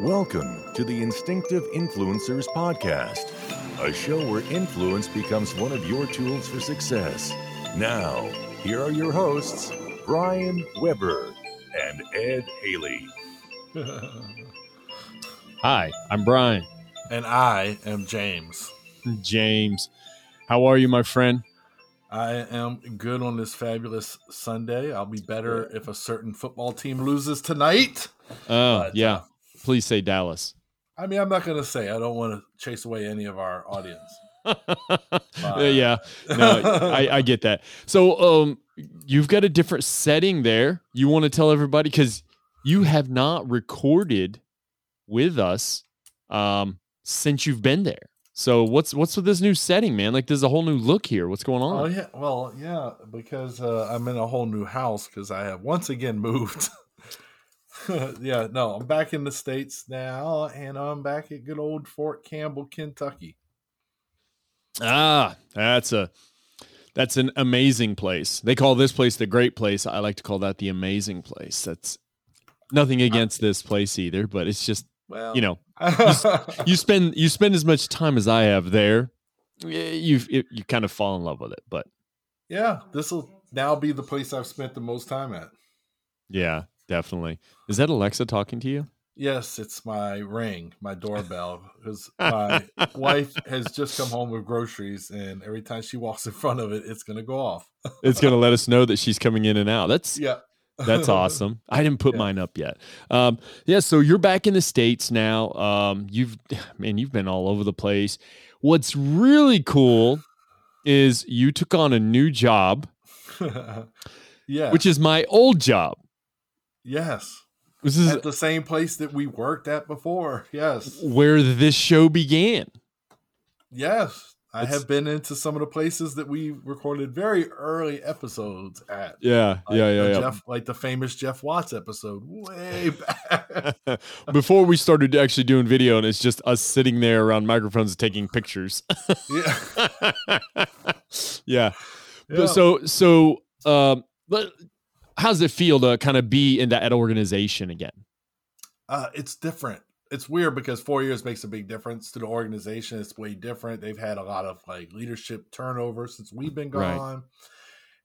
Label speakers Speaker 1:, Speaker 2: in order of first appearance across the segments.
Speaker 1: Welcome to the Instinctive Influencers Podcast, a show where influence becomes one of your tools for success. Now, here are your hosts, Brian Weber and Ed Haley.
Speaker 2: Hi, I'm Brian.
Speaker 3: And I am James.
Speaker 2: James. How are you, my friend?
Speaker 3: I am good on this fabulous Sunday. I'll be better if a certain football team loses tonight.
Speaker 2: Oh,
Speaker 3: But,
Speaker 2: yeah.
Speaker 3: uh,
Speaker 2: Please say Dallas.
Speaker 3: I mean, I'm not going to say I don't want to chase away any of our audience.
Speaker 2: yeah, no, I, I get that. So, um, you've got a different setting there. You want to tell everybody because you have not recorded with us um, since you've been there. So, what's what's with this new setting, man? Like, there's a whole new look here. What's going on?
Speaker 3: Oh yeah, well yeah, because uh, I'm in a whole new house because I have once again moved. yeah, no, I'm back in the states now, and I'm back at good old Fort Campbell, Kentucky.
Speaker 2: Ah, that's a that's an amazing place. They call this place the great place. I like to call that the amazing place. That's nothing against this place either, but it's just
Speaker 3: Well,
Speaker 2: you know you spend you spend as much time as I have there, you you you kind of fall in love with it. But
Speaker 3: yeah, this will now be the place I've spent the most time at.
Speaker 2: yeah, definitely. Is that Alexa talking to you?
Speaker 3: Yes, it's my ring, my doorbell, because my wife has just come home with groceries, and every time she walks in front of it, it's gonna go off.
Speaker 2: It's going to let us know that she's coming in and out. That's
Speaker 3: Yeah,
Speaker 2: That's awesome. I didn't put
Speaker 3: Yeah.
Speaker 2: mine up yet. Um, yeah, so you're back in the states now. Um, you've man, you've been all over the place. What's really cool is you took on a new job,
Speaker 3: yeah,
Speaker 2: which is my old job.
Speaker 3: Yes,
Speaker 2: This is
Speaker 3: at the same place that we worked at before. Yes,
Speaker 2: where this show began.
Speaker 3: yes, I
Speaker 2: It's-
Speaker 3: have been into some of the places that we recorded very early episodes at.
Speaker 2: Yeah,
Speaker 3: Like
Speaker 2: yeah, yeah, yeah.
Speaker 3: Jeff, like the famous Jeff Watts episode, way back.
Speaker 2: Before we started actually doing video, and it's just us sitting there around microphones taking pictures.
Speaker 3: yeah.
Speaker 2: yeah.
Speaker 3: Yeah.
Speaker 2: So so um but how does it feel to kind of be in that organization again?
Speaker 3: Uh, it's different. It's weird because four years makes a big difference to the organization. It's way different. They've had a lot of like leadership turnover since we've been
Speaker 2: Right.
Speaker 3: gone.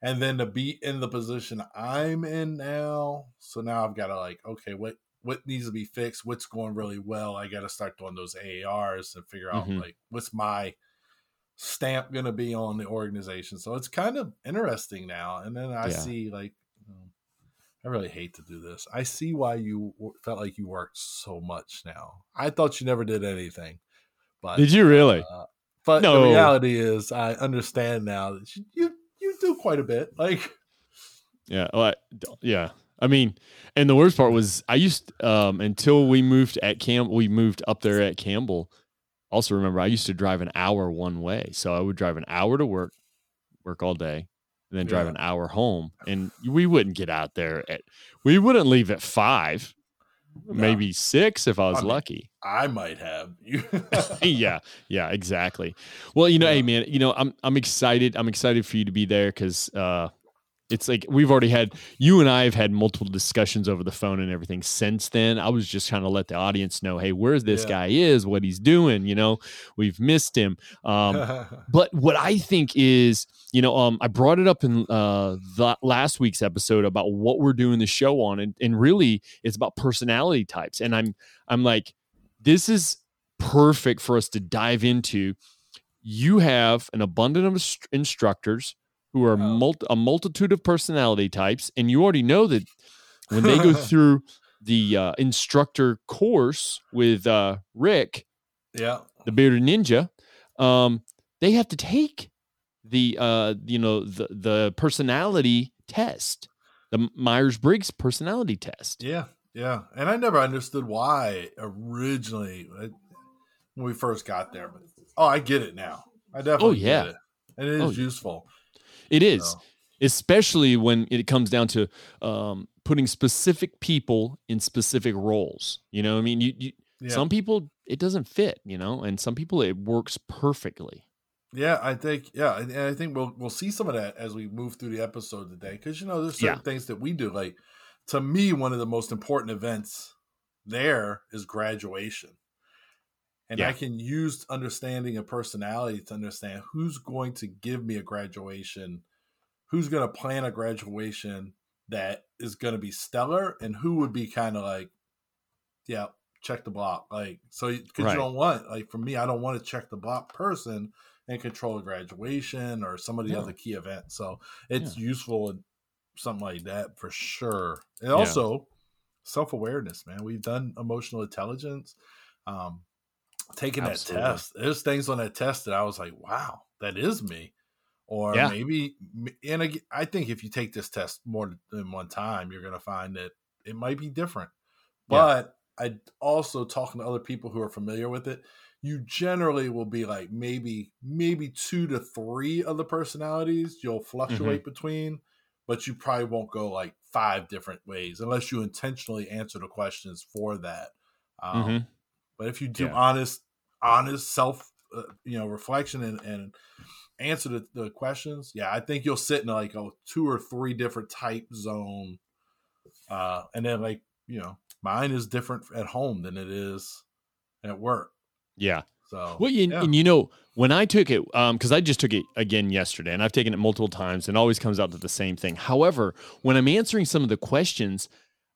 Speaker 3: And then to be in the position I'm in now. So now I've got to like, okay, what what needs to be fixed? What's going really well? I got to start doing those AARs and figure out
Speaker 2: Mhm.
Speaker 3: like what's my stamp going to be on the organization. So it's kind of interesting now. And then I
Speaker 2: Yeah.
Speaker 3: see like, I really hate to do this. I see why you felt like you worked so much now. I thought you never did anything, but
Speaker 2: Did you really?
Speaker 3: Uh, but
Speaker 2: No.
Speaker 3: the reality is, I understand now that you you, you do quite a bit. Like,
Speaker 2: Yeah. Well, I- yeah. I mean, and the worst part was I used um until we moved at Camp we moved up there at Campbell. Also remember I used to drive an hour one way. So I would drive an hour to work, work all day, and then drive
Speaker 3: Yeah.
Speaker 2: an hour home. And we wouldn't get out there at we wouldn't leave at five, maybe six if I was
Speaker 3: I mean,
Speaker 2: lucky.
Speaker 3: I might have you.
Speaker 2: yeah, yeah, exactly. Well, you know,
Speaker 3: Yeah.
Speaker 2: hey man, you know, I'm I'm excited. I'm excited for you to be there because uh it's like we've already had you and I have had multiple discussions over the phone and everything since then. I was just trying to let the audience know, hey, where this
Speaker 3: Yeah.
Speaker 2: guy is, what he's doing. You know, we've missed him. Um, but what I think is, you know, um, I brought it up in uh, the last week's episode about what we're doing the show on, and, and really, it's about personality types. And I'm, I'm like, this is perfect for us to dive into. You have an abundance of instructors who are
Speaker 3: Wow.
Speaker 2: multi- a multitude of personality types, and you already know that when they go through the uh, instructor course with uh, Rick,
Speaker 3: yeah,
Speaker 2: the bearded ninja um they have to take the uh you know the the personality test the myers-briggs personality test
Speaker 3: yeah, yeah. And I never understood why originally when we first got there. But oh, I get it now. I definitely oh
Speaker 2: yeah.
Speaker 3: get it, and it is
Speaker 2: Oh,
Speaker 3: useful.
Speaker 2: it is
Speaker 3: So,
Speaker 2: especially when it comes down to um putting specific people in specific roles you know what i mean you, you
Speaker 3: yeah.
Speaker 2: some people it doesn't fit you know and some people it works perfectly
Speaker 3: Yeah, I think yeah, and I think we'll we'll see some of that as we move through the episode today because you know there's certain
Speaker 2: Yeah.
Speaker 3: things that we do. Like to me, one of the most important events there is graduation. And
Speaker 2: Yeah.
Speaker 3: I can use understanding of personality to understand who's going to give me a graduation, who's going to plan a graduation that is going to be stellar, and who would be kind of like, yeah, check the block. Like, so because
Speaker 2: Right.
Speaker 3: you don't want, like, for me, I don't want to check the block person and control a graduation or some of the
Speaker 2: No.
Speaker 3: other key events. So it's useful in something like that for sure. And
Speaker 2: Yeah.
Speaker 3: also self awareness, man. We've done emotional intelligence. Um, taking
Speaker 2: Absolutely.
Speaker 3: that test, there's things on that test that I was like, wow, that is me. Or
Speaker 2: Yeah.
Speaker 3: maybe, and I think if you take this test more than one time, you're going to find that it might be different.
Speaker 2: Yeah.
Speaker 3: But I also talking to other people who are familiar with it, you generally will be like maybe maybe two to three of the personalities you'll fluctuate
Speaker 2: Mm-hmm.
Speaker 3: between, but you probably won't go like five different ways unless you intentionally answer the questions for that. Um,
Speaker 2: Mhm.
Speaker 3: But if you do
Speaker 2: Yeah.
Speaker 3: honest, honest self, uh, you know, reflection and, and answer the, the questions, yeah, I think you'll sit in like a two or three different type zone, uh, and then like you know, mine is different at home than it is at work.
Speaker 2: Yeah.
Speaker 3: So
Speaker 2: Well, you,
Speaker 3: yeah.
Speaker 2: and you know, when I took it, because I just took it again yesterday, and I've taken it multiple times, and always comes out to the same thing. However, when I'm answering some of the questions,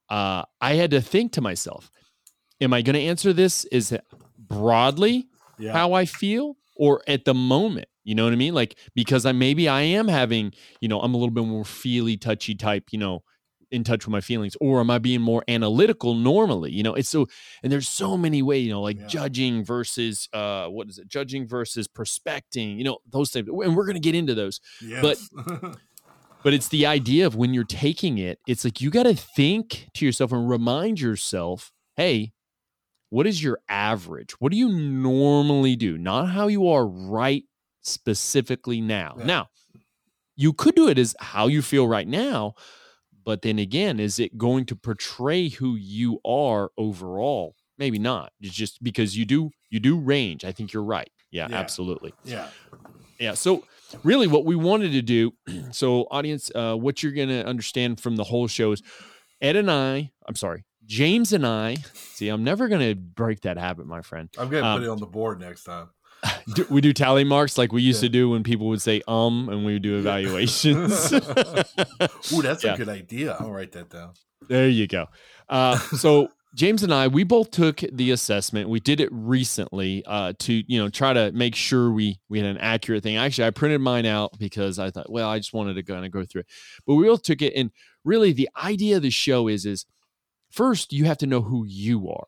Speaker 2: uh, I had to think to myself, "Am I going to answer this? Is it broadly
Speaker 3: yeah,
Speaker 2: how I feel, or at the moment?" You know what I mean? Like because I maybe I am having, you know, I'm a little bit more feely, touchy type, you know, in touch with my feelings, or am I being more analytical normally? You know, it's so and there's so many ways, you know, like
Speaker 3: Yeah.
Speaker 2: judging versus uh what is it? Judging versus prospecting, you know, those things. And we're gonna get into those.
Speaker 3: yes.
Speaker 2: But it's the idea of when you're taking it, it's like you gotta think to yourself and remind yourself, hey, what is your average? What do you normally do? Not how you are right specifically now.
Speaker 3: Yeah.
Speaker 2: Now, you could do it as how you feel right now, but then again, is it going to portray who you are overall? Maybe not. It's just because you do you do range. I think you're right. Yeah,
Speaker 3: Yeah.
Speaker 2: absolutely.
Speaker 3: yeah,
Speaker 2: Yeah. So really what we wanted to do, so audience, uh, what you're gonna understand from the whole show is Ed and I, I'm sorry, James and I, see, I'm never gonna break that habit, my friend.
Speaker 3: I'm gonna
Speaker 2: Um,
Speaker 3: put it on the board next time.
Speaker 2: Do- we do tally marks like we used
Speaker 3: Yeah.
Speaker 2: to do when people would say um and we would do evaluations.
Speaker 3: Ooh, that's
Speaker 2: Yeah.
Speaker 3: a good idea. I'll write that down.
Speaker 2: There you go. Uh, so James and I, we both took the assessment. We did it recently uh, to you know try to make sure we we had an accurate thing. Actually, I printed mine out because I thought, well, I just wanted to kind of go through it. But we both took it, and really, the idea of the show is is first you have to know who you are.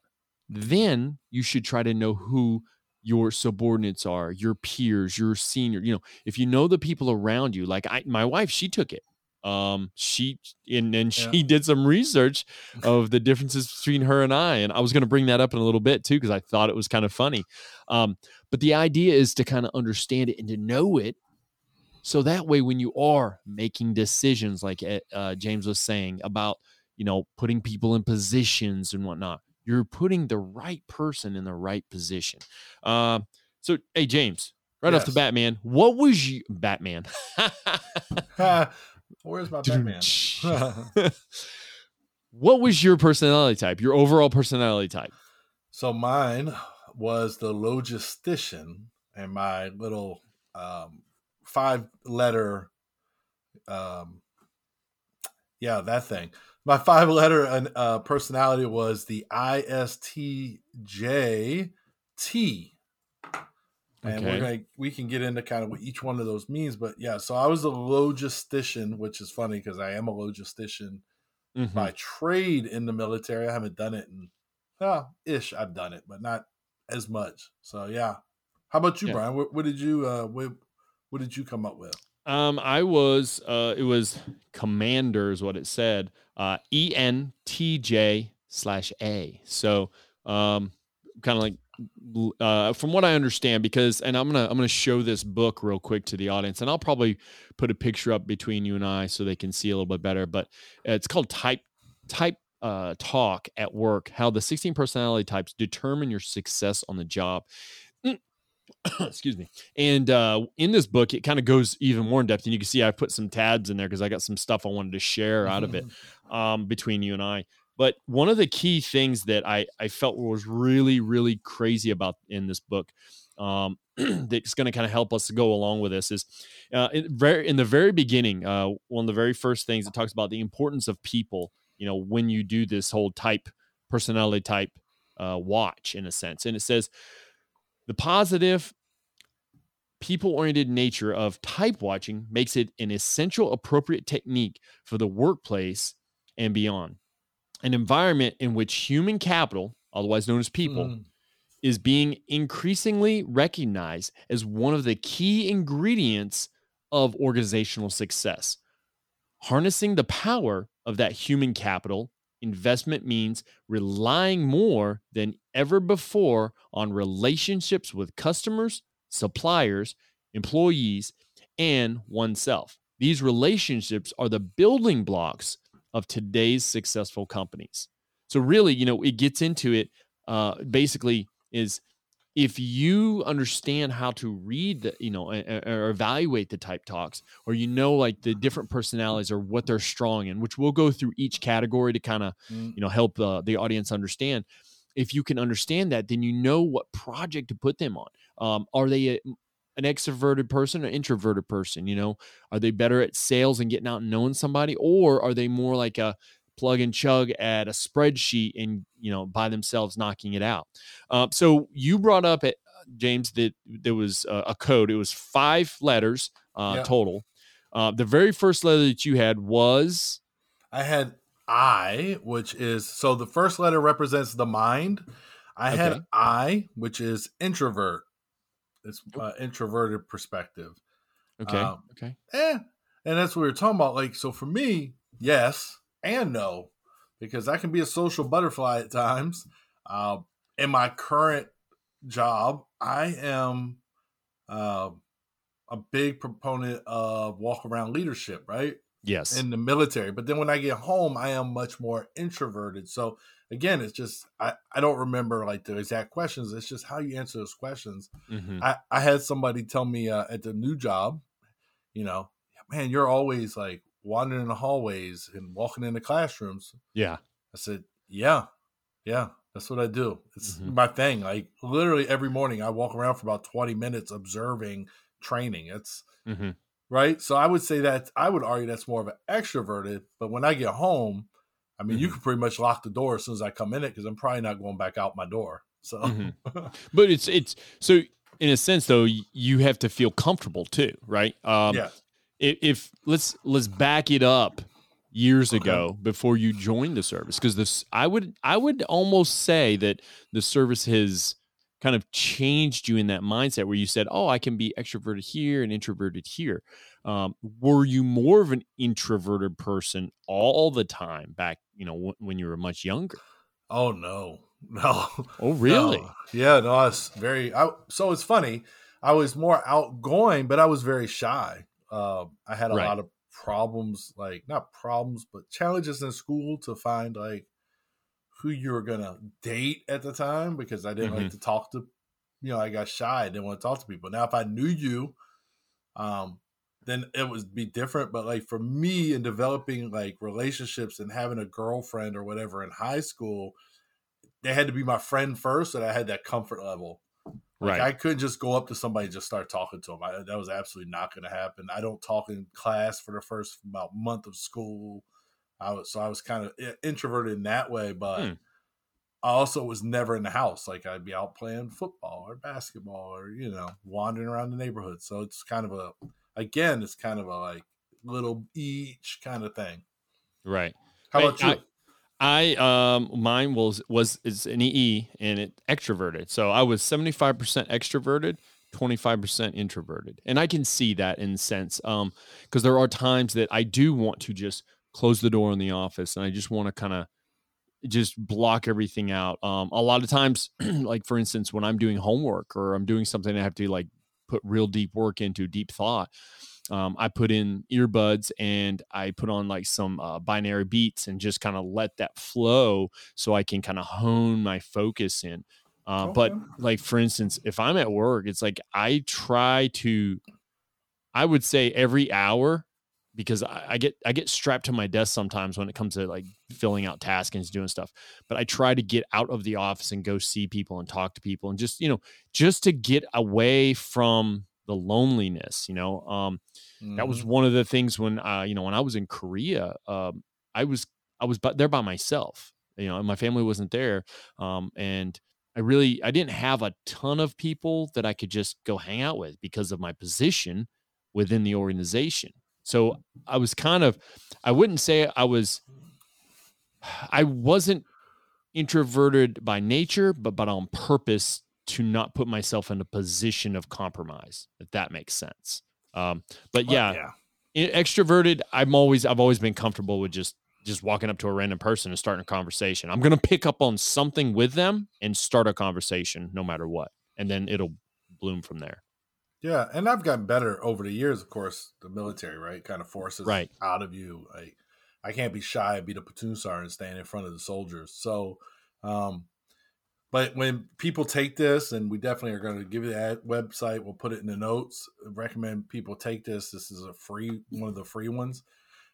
Speaker 2: Then you should try to know who your subordinates are, your peers, your senior. You know, if you know the people around you, like I, my wife, she took it. Um, she and and she
Speaker 3: Yeah.
Speaker 2: did some research of the differences between her and I, and I was going to bring that up in a little bit too because I thought it was kind of funny. Um, but the idea is to kind of understand it and to know it, so that way when you are making decisions, like uh, uh, James was saying about you know putting people in positions and whatnot, you're putting the right person in the right position. Um, so hey James, right off the bat, man, what was you Batman?
Speaker 3: Where's my Batman?
Speaker 2: what was your personality type? Your overall personality type?
Speaker 3: so mine was the logistician, and my little um, five letter, um, yeah, that thing. My five letter uh, personality was the ISTJT. And
Speaker 2: Okay.
Speaker 3: we're gonna we can get into kind of what each one of those means, but yeah. So I was a logistician, which is funny because I am a logistician
Speaker 2: Mhm.
Speaker 3: by trade in the military. I haven't done it in, well, ish. I've done it, but not as much. So yeah. How about you,
Speaker 2: Yeah.
Speaker 3: Brian? What, what did you uh, what, what did you come up with?
Speaker 2: Um, I was uh it was commander is what it said. Uh E N T J slash A. So um kind of like uh from what I understand, because and I'm gonna I'm gonna show this book real quick to the audience, and I'll probably put a picture up between you and I so they can see a little bit better. But it's called type type uh talk at work, how the 16 personality types determine your success on the job. excuse me and uh in this book it kind of goes even more in depth and you can see i put some tabs in there because i got some stuff i wanted to share out of it um between you and i But one of the key things that I, I felt was really, really crazy about in this book um, that's going to kind of help us to go along with this is uh, in, very, in the very beginning, uh, one of the very first things it talks about the importance of people, you know, when you do this whole type, personality type uh, watch in a sense. And it says the positive people oriented nature of type watching makes it an essential appropriate technique for the workplace and beyond an environment in which human capital, otherwise known as people, mm. is being increasingly recognized as one of the key ingredients of organizational success. Harnessing the power of that human capital investment means relying more than ever before on relationships with customers, suppliers, employees, and oneself. These relationships are the building blocks of today's successful companies. So really, you know, it gets into it. Uh, basically, is if you understand how to read the, you know, or evaluate the type talks, or you know, like the different personalities or what they're strong in, which we'll go through each category to kind of, mm. you know, help uh, the audience understand. If you can understand that, then you know what project to put them on. Um, are they a, an extroverted person or introverted person? You know, are they better at sales and getting out and knowing somebody, or are they more like a plug and chug at a spreadsheet and you know by themselves knocking it out? Uh, so you brought up uh, James, that there was a, a code. It was five letters uh, yeah. total. Uh, the very first letter that you had was
Speaker 3: I had I, which is so the first letter represents the mind. I okay. had I, which is introvert. It's uh, introverted perspective.
Speaker 2: Okay. Um, okay.
Speaker 3: Eh, and that's what we were talking about. Like, so for me, yes and no, because I can be a social butterfly at times. Uh, in my current job, I am uh, a big proponent of walk around leadership, right?
Speaker 2: Yes.
Speaker 3: In the military. But then when I get home, I am much more introverted. So again, it's just I, I don't remember like the exact questions. It's just how you answer those questions. Mm-hmm. I, I had somebody tell me uh, at the new job, you know, man, you're always like wandering in the hallways and walking in the classrooms.
Speaker 2: Yeah.
Speaker 3: I said, yeah, yeah, that's what I do. It's mm-hmm. my thing. Like literally every morning I walk around for about 20 minutes observing training. It's mm-hmm. right. So I would say that I would argue that's more of an extroverted, but when I get home, I mean, mm-hmm. you can pretty much lock the door as soon as I come in it because I'm probably not going back out my door. So,
Speaker 2: mm-hmm. but it's it's so in a sense though you have to feel comfortable too, right? Um, yeah. If, if let's let's back it up years ago before you joined the service because this I would I would almost say that the service has kind of changed you in that mindset where you said, "Oh, I can be extroverted here and introverted here." Um, were you more of an introverted person all the time back, you know, w- when you were much younger?
Speaker 3: Oh no, no.
Speaker 2: Oh really?
Speaker 3: No. Yeah, no. I was very. I, so it's funny. I was more outgoing, but I was very shy. Uh, I had a right. lot of problems, like not problems, but challenges in school to find like who you were gonna date at the time because I didn't mm-hmm. like to talk to. You know, I got shy. I didn't want to talk to people. Now, if I knew you, um, then it would be different. But like for me in developing like relationships and having a girlfriend or whatever in high school, they had to be my friend first, and I had that comfort level. Like right. I couldn't just go up to somebody and just start talking to them. I, that was absolutely not going to happen. I don't talk in class for the first about month of school. I was so I was kind of introverted in that way, but hmm. I also was never in the house. Like I'd be out playing football or basketball or you know wandering around the neighborhood. So it's kind of a again, it's kind of a like little each kind of thing.
Speaker 2: Right.
Speaker 3: How about you?
Speaker 2: I, I um mine was was is an EE and it extroverted. So I was 75% extroverted, 25% introverted. And I can see that in sense um because there are times that I do want to just close the door in the office and I just want to kind of just block everything out. Um a lot of times like for instance when I'm doing homework or I'm doing something I have to like put real deep work into, deep thought. Um, I put in earbuds and I put on like some uh, binaural beats and just kind of let that flow so I can kind of hone my focus in. Uh, okay. But like for instance, if I'm at work, it's like I try to, I would say every hour, because I, I, get I get strapped to my desk sometimes when it comes to like filling out tasks and doing stuff. But I try to get out of the office and go see people and talk to people and just you know just to get away from the loneliness. You know, um, mm-hmm. that was mm-hmm. one of the things when uh, you know when I was in Korea, um, I was I was there by myself. You know, my family wasn't there, um, and I really I didn't have a ton of people that I could just go hang out with because of my position within the organization. So I was kind of I wouldn't say I was I wasn't introverted by nature, but but on purpose to not put myself in a position of compromise, if that makes sense. Um, but yeah, yeah, extroverted. I'm always I've always been comfortable with just just walking up to a random person and starting a conversation. I'm going to pick up on something with them and start a conversation no matter what. And then it'll bloom from there.
Speaker 3: Yeah. And I've gotten better over the years. Of course, the military, right? Kind of forces
Speaker 2: right.
Speaker 3: out of you. Like, I can't be shy, and be the platoon sergeant, stand in front of the soldiers. So, um, but when people take this, and we definitely are going to give you that website, we'll put it in the notes. Recommend people take this. This is a free one of the free ones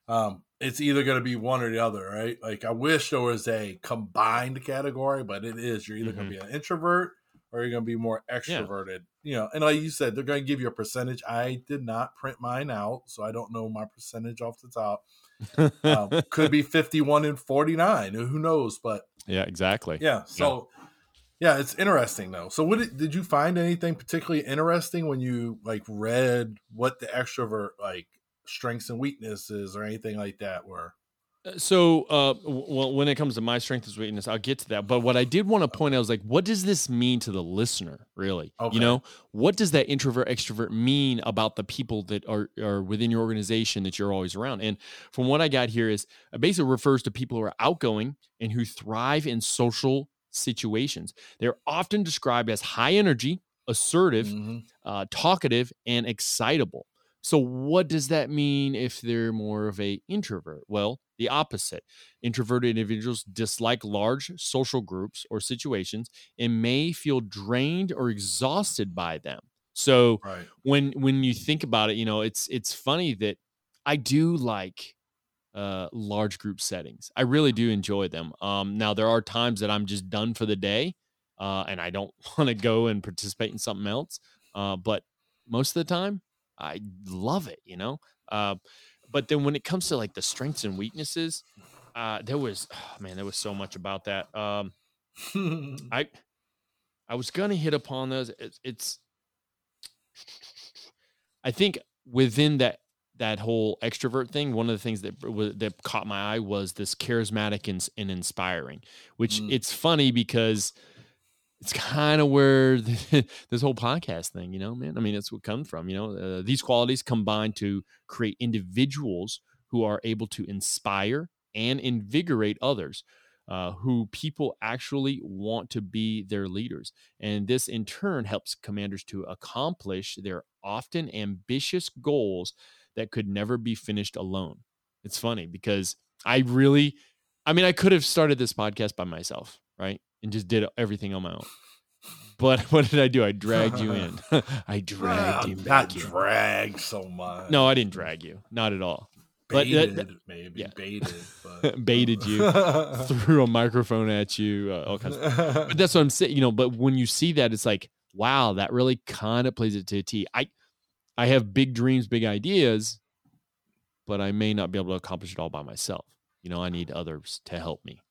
Speaker 3: um, it's either going to be one or the other, right? Like I wish there was a combined category, but it is. You're either mm-hmm. going to be an introvert or you're going to be more extroverted. Yeah. You know, and like you said, they're going to give you a percentage. I did not print mine out, so I don't know my percentage off the top. um, could be 51 and 49. Who knows? But
Speaker 2: yeah, exactly.
Speaker 3: Yeah. So. Yeah. Yeah, it's interesting though. So, what did, did you find anything particularly interesting when you like read what the extrovert like strengths and weaknesses or anything like that were?
Speaker 2: So, uh, well, when it comes to my strength and weakness, I'll get to that. But what I did want to point out was like, what does this mean to the listener, really? Okay. You know, what does that introvert extrovert mean about the people that are, are within your organization that you're always around? And from what I got here is it basically refers to people who are outgoing and who thrive in social situations. They're often described as high energy, assertive, mm-hmm. uh, talkative, and excitable. So what does that mean if they're more of a introvert? Well, the opposite. Introverted individuals dislike large social groups or situations and may feel drained or exhausted by them. So right. when when you think about it, you know, it's it's funny that I do like uh, large group settings. I really do enjoy them. Um, now there are times that I'm just done for the day, uh, and I don't want to go and participate in something else. Uh, but most of the time, I love it, you know. But then when it comes to like the strengths and weaknesses, uh, there was oh, man, there was so much about that. Um, I I was gonna hit upon those. It's, it's I think within that that whole extrovert thing, one of the things that that caught my eye was this charismatic and, and inspiring. Which mm. it's funny because it's kind of where this whole podcast thing, you know, man. I mean, it's what comes from, you know. Uh, these qualities combine to create individuals who are able to inspire and invigorate others, uh, who people actually want to be their leaders. And this, in turn, helps commanders to accomplish their often ambitious goals that could never be finished alone. It's funny because I really, I mean, I could have started this podcast by myself, right? and just did everything on my own. But what did I do? I dragged you in. I dragged you
Speaker 3: back. Not in. dragged so much.
Speaker 2: No, I didn't drag you. Not at all.
Speaker 3: Baited, but, maybe yeah. baited,
Speaker 2: but. baited you, threw a microphone at you, uh, all kinds. Of, but that's what I'm saying. You know, but when you see that, it's like, wow, that really kind of plays it to a T. I, I have big dreams, big ideas, but I may not be able to accomplish it all by myself. You know, I need others to help me.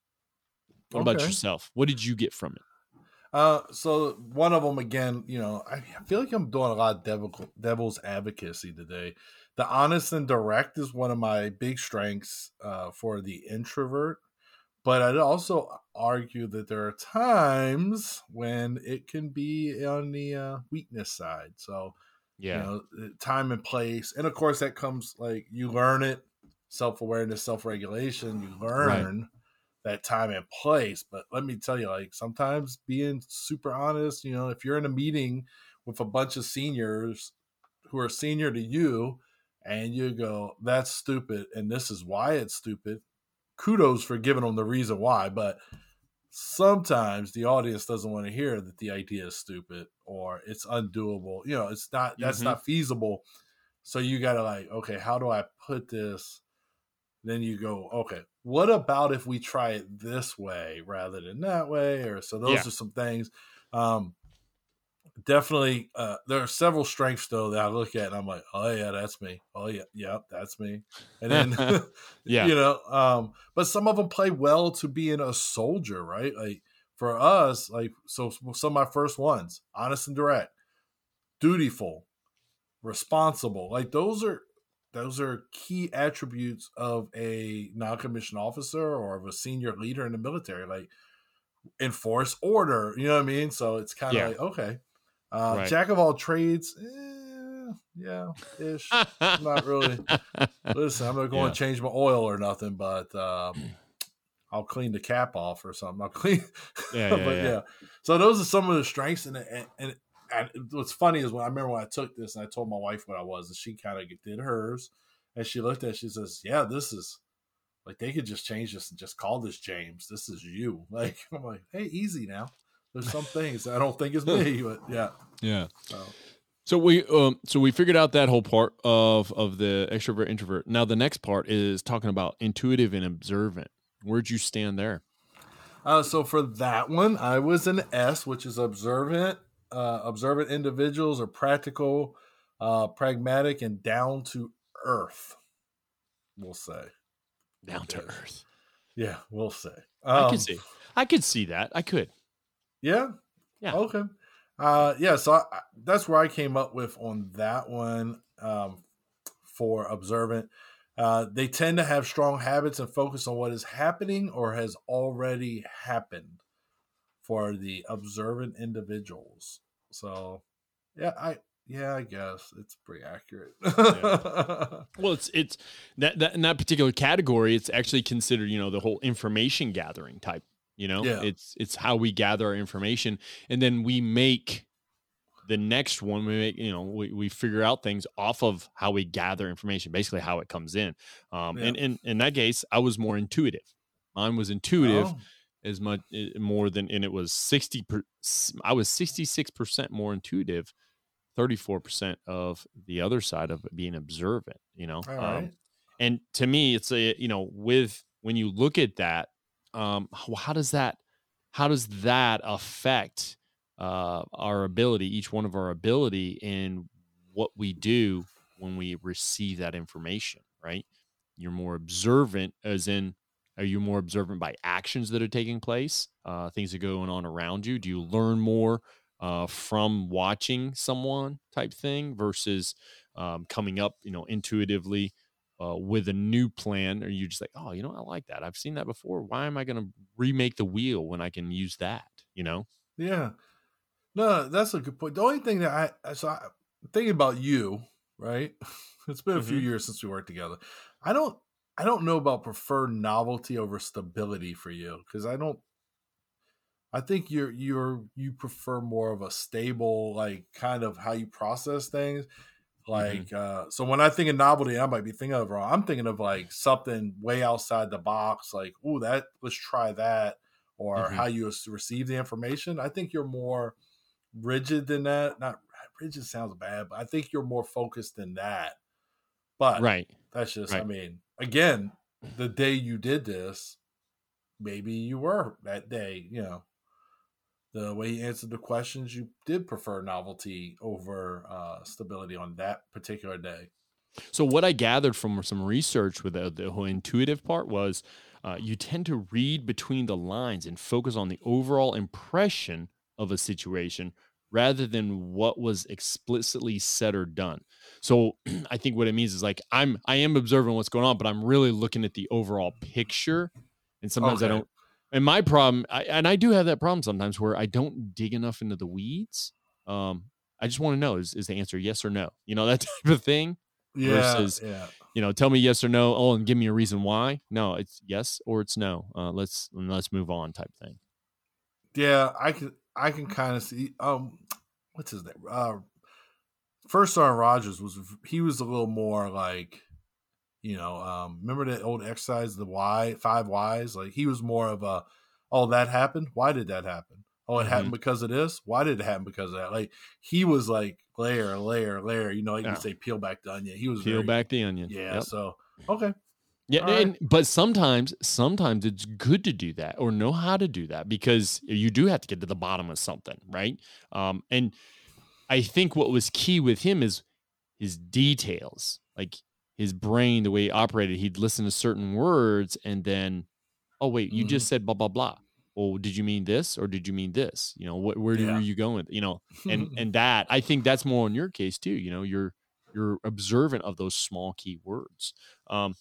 Speaker 2: What okay. about yourself? What did you get from it?
Speaker 3: Uh, so one of them again, you know, I feel like I'm doing a lot of devil, devil's advocacy today. The honest and direct is one of my big strengths uh, for the introvert, but I'd also argue that there are times when it can be on the uh, weakness side. So, yeah, you know, time and place, and of course that comes like you learn it, self awareness, self regulation. You learn. Right that time and place. But let me tell you, like sometimes being super honest, you know, if you're in a meeting with a bunch of seniors who are senior to you and you go, that's stupid and this is why it's stupid, kudos for giving them the reason why. But sometimes the audience doesn't want to hear that the idea is stupid or it's undoable. You know, it's not, that's mm-hmm. not feasible. So you got to like, okay, how do I put this? Then you go, okay, what about if we try it this way rather than that way? Or so those
Speaker 2: Yeah.
Speaker 3: are some things. Um, definitely, uh, there are several strengths though that I look at and I'm like, oh yeah, that's me. Oh yeah, yep, that's me. And then,
Speaker 2: Yeah.
Speaker 3: you know, um, but some of them play well to being a soldier, right? Like for us, like so, some of my first ones, honest and direct, dutiful, responsible. Like those are those are key attributes of a non-commissioned officer or of a senior leader in the military. Like enforce order, you know what I mean? So it's kind of
Speaker 2: Yeah.
Speaker 3: like okay, uh,
Speaker 2: Right.
Speaker 3: jack of all trades. Eh, yeah, ish. Not really. Listen, I'm not going
Speaker 2: Yeah.
Speaker 3: to change my oil or nothing, but um, I'll clean the cap off or something. I'll clean.
Speaker 2: Yeah, yeah,
Speaker 3: but
Speaker 2: yeah.
Speaker 3: So those are some of the strengths, and and, and and what's funny is when I remember when I took this and I told my wife what I was, and she kind of did hers, and she looked at, it, she says, "Yeah, this is." Like they could just change this and just call this James. This is you. Like I'm like, hey, easy now. There's some things I don't think is me, but yeah.
Speaker 2: yeah.
Speaker 3: So.
Speaker 2: So we um so we figured out that whole part of of the extrovert introvert. Now the next part is talking about intuitive and observant. Where'd you stand there?
Speaker 3: Uh, so for that one, I was an S, which is observant. Uh, observant individuals are practical, uh, pragmatic, and down to earth. We'll say,
Speaker 2: Down to earth.
Speaker 3: yeah, we'll say.
Speaker 2: I
Speaker 3: Um,
Speaker 2: could see. I could see that. I could.
Speaker 3: Yeah.
Speaker 2: Yeah.
Speaker 3: Okay. Uh, yeah. So I, I- that's where I came up with on that one um, for observant. Uh, they tend to have strong habits and focus on what is happening or has already happened for the observant individuals. So, yeah, I yeah, I guess it's pretty accurate.
Speaker 2: Well, it's it's that, that in that particular category, it's actually considered, you know, the whole information gathering type. You know,
Speaker 3: Yeah.
Speaker 2: it's it's how we gather our information, and then we make the next one. We make, you know, we, we figure out things off of how we gather information, basically how it comes in. Um, and
Speaker 3: Yeah.
Speaker 2: in in that case, I was more intuitive. Mine was intuitive
Speaker 3: Oh,
Speaker 2: as much eh, more than, and it was sixty. Per, I was sixty six percent more intuitive. 34% of the other side of it being observant, you know. Um,
Speaker 3: right.
Speaker 2: and to me it's a you know with when you look at that um how, how does that how does that affect uh our ability each one of our ability in what we do when we receive that information right you're more observant as in are you more observant by actions that are taking place uh things that are going on around you do you learn more uh from watching someone type thing versus um, coming up you know intuitively uh, with a new plan or you just like oh you know i like that i've seen that before why am i going to remake the wheel when i can use that you know
Speaker 3: Yeah. No, that's a good point. The only thing that I so I, thinking about you, right? It's been a few
Speaker 2: Mhm.
Speaker 3: years since we worked together. I don't I don't know about prefer novelty over stability for you because I don't I think you're you're you prefer more of a stable like kind of how you process things. Like uh so when I think of novelty, I might be thinking of wrong. I'm thinking of like something way outside the box, like, oh that let's try that, or
Speaker 2: Mhm.
Speaker 3: how you receive the information. I think you're more rigid than that. Not rigid sounds bad, but I think you're more focused than that. But
Speaker 2: right
Speaker 3: that's just, I mean, again, the day you did this, maybe you were that day, you know. The way you answered the questions, you did prefer novelty over uh, stability on that particular day.
Speaker 2: So what I gathered from some research with the, the whole intuitive part was uh, you tend to read between the lines and focus on the overall impression of a situation rather than what was explicitly said or done. So I think what it means is like I'm I am observing what's going on, but I'm really looking at the overall picture. And sometimes I don't. And my problem, I, and I do have that problem sometimes where I don't dig enough into the weeds. Um, I just want to know is is the answer yes or no? You know that type of thing
Speaker 3: Yeah,
Speaker 2: Versus-
Speaker 3: yeah,
Speaker 2: you know, tell me yes or no. Oh, and give me a reason why. No, it's yes or it's no. Uh, let's let's move on, type thing.
Speaker 3: yeah. I can I can kind of see. Um, what's his name? Uh, first Sergeant Rogers was he was a little more like, you know, um, remember that old exercise, the why five whys. Like he was more of a, oh, that happened. Why did that happen? Oh, it
Speaker 2: Mhm.
Speaker 3: happened because of this. Why did it happen because of that? Like he was like layer, layer, layer. You know, like
Speaker 2: Yeah.
Speaker 3: you say, peel back the onion. He was
Speaker 2: Peel
Speaker 3: very-
Speaker 2: back the onion.
Speaker 3: Yeah.
Speaker 2: Yep.
Speaker 3: So okay.
Speaker 2: Yeah,
Speaker 3: right.
Speaker 2: and but sometimes sometimes it's good to do that or know how to do that because you do have to get to the bottom of something, right? Um, and I think what was key with him is his details, like his brain, the way he operated. He'd listen to certain words and then, oh wait, you
Speaker 3: Mhm.
Speaker 2: just said blah blah blah. Well, did you mean this or did you mean this? You know, what where
Speaker 3: Yeah.
Speaker 2: were you going? You know, and and that I think that's more in your case too. You know, you're you're observant of those small key words. Um,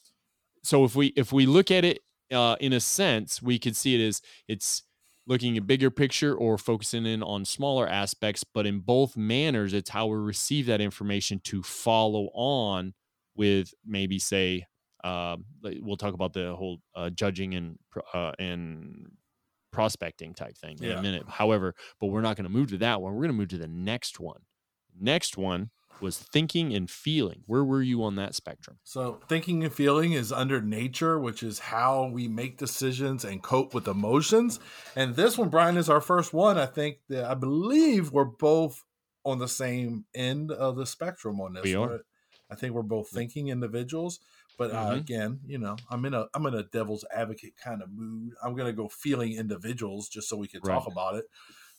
Speaker 2: so if we if we look at it uh, in a sense, we could see it as it's looking at bigger picture or focusing in on smaller aspects. But in both manners, it's how we receive that information to follow on with maybe say um, like, we'll talk about the whole uh, judging and uh, and prospecting type thing in
Speaker 3: Yeah.
Speaker 2: a minute. However, but we're not going to move to that one. We're going to move to the next one. Next one was thinking and feeling. Where were you on that spectrum?
Speaker 3: So, thinking and feeling is under nature, which is how we make decisions and cope with emotions. And this one, Brian, is our first one. I think that I believe we're both on the same end of the spectrum on this.
Speaker 2: We are.
Speaker 3: I think we're both thinking individuals, but uh,
Speaker 2: Mhm.
Speaker 3: again, you know, I'm in a I'm in a devil's advocate kind of mood. I'm gonna go feeling individuals just so we can talk about it.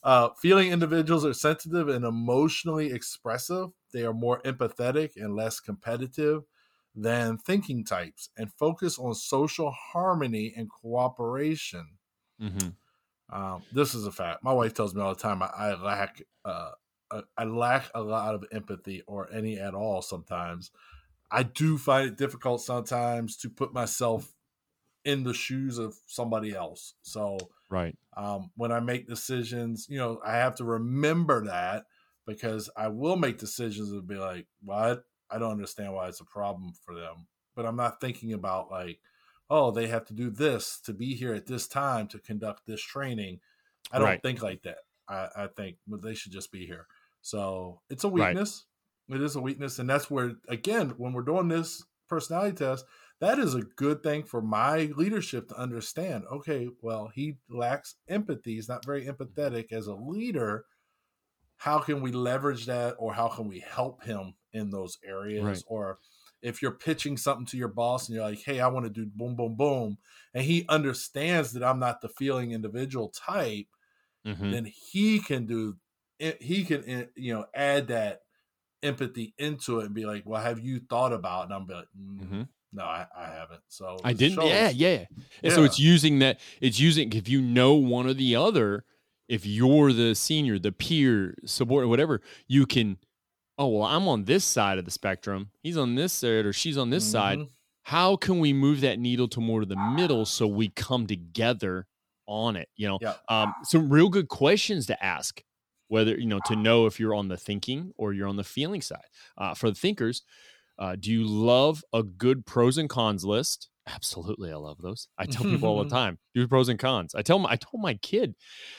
Speaker 3: Uh, feeling individuals are sensitive and emotionally expressive. They are more empathetic and less competitive than thinking types and focus on social harmony and cooperation.
Speaker 2: Mm-hmm.
Speaker 3: Um, this is a fact. My wife tells me all the time I, I lack uh, I- I lack a lot of empathy or any at all. Sometimes I do find it difficult sometimes to put myself in the shoes of somebody else. So
Speaker 2: Right.
Speaker 3: um, when I make decisions, you know, I have to remember that because I will make decisions and be like, "What? I don't understand why it's a problem for them." But I'm not thinking about like, "Oh, they have to do this to be here at this time to conduct this training." I don't
Speaker 2: Right.
Speaker 3: think like that. I, I think well, they should just be here. So it's a
Speaker 2: Right.
Speaker 3: weakness. It is a weakness, and that's where again, when we're doing this personality test, that is a good thing for my leadership to understand. Okay, well, he lacks empathy. He's not very empathetic as a leader. How can we leverage that, or how can we help him in those areas?
Speaker 2: Right.
Speaker 3: Or if you're pitching something to your boss and you're like, "Hey, I want to do boom, boom, boom," and he understands that I'm not the feeling individual type,
Speaker 2: Mhm.
Speaker 3: then he can do. He can, eh, you know, add that empathy into it and be like, "Well, have you thought about?" And I'm like, mm,
Speaker 2: Mhm.
Speaker 3: "No, I, I haven't." So
Speaker 2: I didn't. Yeah,
Speaker 3: shows-
Speaker 2: yeah. And so it's using that. It's using if you know one or the other. If you're the senior, the peer, subordinate, whatever, you can. Oh well, I'm on this side of the spectrum. He's on this side, or she's on this side.
Speaker 3: Mhm.
Speaker 2: How can we move that needle to more to the middle so we come together on it? You know,
Speaker 3: Yeah.
Speaker 2: um, some real good questions to ask. Whether you know to know if you're on the thinking or you're on the feeling side. Uh, for the thinkers, uh, do you love a good pros and cons list? Absolutely, I love those. I tell people all the time, do pros and cons. I tell my, I told my kid.